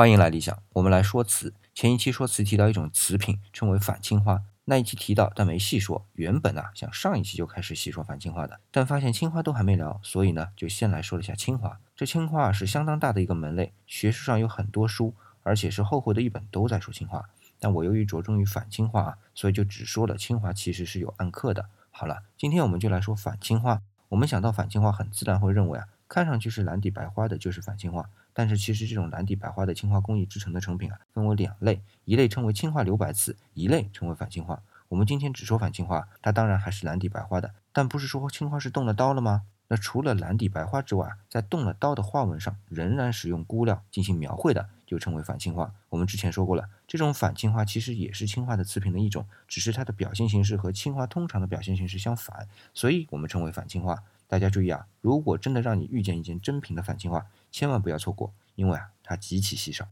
欢迎来理想，我们来说词。前一期说词提到一种词品称为反青花，那一期提到但没细说。原本啊想上一期就开始细说反青花的，但发现青花都还没聊，所以呢就先来说了一下青花。这青花啊是相当大的一个门类，学术上有很多书，而且是厚厚的一本都在说青花。但我由于着重于反青花啊，所以就只说了青花其实是有暗刻的。好了，今天我们就来说反青花。我们想到反青花，很自然会认为啊，看上去是蓝底白花的，就是反青花。但是其实这种蓝底白花的青花工艺制成的成品啊，分为两类，一类称为青花留白瓷，一类称为反青花。我们今天只说反青花，它当然还是蓝底白花的，但不是说青花是动了刀了吗？那除了蓝底白花之外，在动了刀的花纹上仍然使用钴料进行描绘的，就称为反青花。我们之前说过了，这种反青花其实也是青花的瓷品的一种，只是它的表现形式和青花通常的表现形式相反，所以我们称为反青花。大家注意啊，如果真的让你遇见一件真品的反青花，千万不要错过，因为啊，它极其稀少。